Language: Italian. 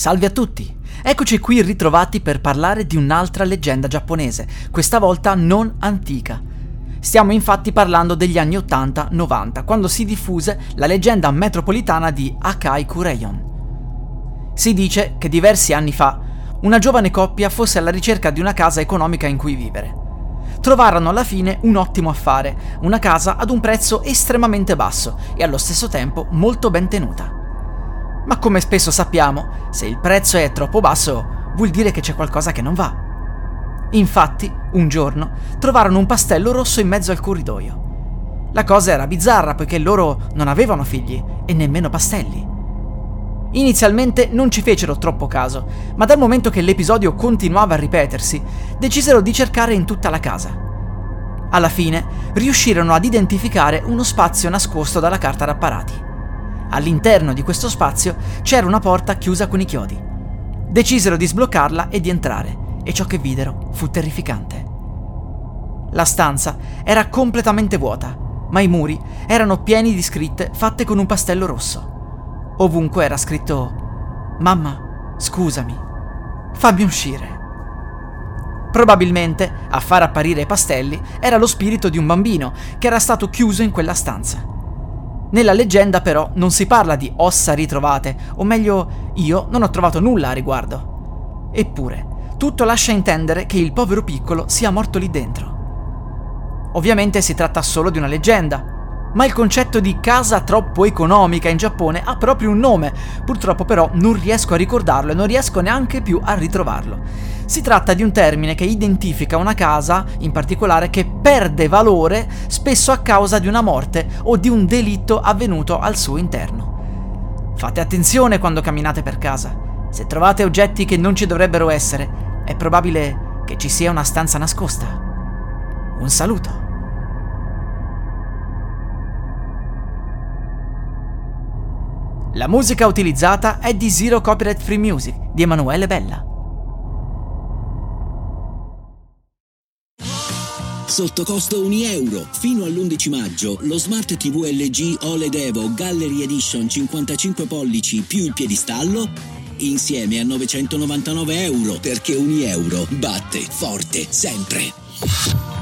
Salve a tutti! Eccoci qui ritrovati per parlare di un'altra leggenda giapponese, questa volta non antica. Stiamo infatti parlando degli anni 80-90, quando si diffuse la leggenda metropolitana di Akai Kureion. Si dice che diversi anni fa una giovane coppia fosse alla ricerca di una casa economica in cui vivere. Trovarono alla fine un ottimo affare, una casa ad un prezzo estremamente basso e allo stesso tempo molto ben tenuta. Ma come spesso sappiamo, se il prezzo è troppo basso, vuol dire che c'è qualcosa che non va. Infatti, un giorno, trovarono un pastello rosso in mezzo al corridoio. La cosa era bizzarra poiché loro non avevano figli e nemmeno pastelli. Inizialmente non ci fecero troppo caso, ma dal momento che l'episodio continuava a ripetersi, decisero di cercare in tutta la casa. Alla fine riuscirono ad identificare uno spazio nascosto dalla carta d'apparati. All'interno di questo spazio c'era una porta chiusa con i chiodi. Decisero di sbloccarla e di entrare, e ciò che videro fu terrificante. La stanza era completamente vuota, ma i muri erano pieni di scritte fatte con un pastello rosso. Ovunque era scritto Mamma, scusami, fammi uscire. Probabilmente, a far apparire i pastelli, era lo spirito di un bambino che era stato chiuso in quella stanza. Nella leggenda però non si parla di ossa ritrovate, o meglio, io non ho trovato nulla a riguardo. Eppure, tutto lascia intendere che il povero piccolo sia morto lì dentro. Ovviamente si tratta solo di una leggenda, ma il concetto di casa troppo economica in Giappone ha proprio un nome, purtroppo però non riesco a ricordarlo e non riesco neanche più a ritrovarlo. Si tratta di un termine che identifica una casa, in particolare, che perde valore spesso a causa di una morte o di un delitto avvenuto al suo interno. Fate attenzione quando camminate per casa. Se trovate oggetti che non ci dovrebbero essere, è probabile che ci sia una stanza nascosta. Un saluto. La musica utilizzata è di Zero Copyright Free Music di Emanuele Bella. Sotto costo 1 euro. Fino all'11 maggio lo Smart TV LG OLED Evo Gallery Edition 55 pollici più il piedistallo insieme a 999 euro perché 1 euro batte forte sempre.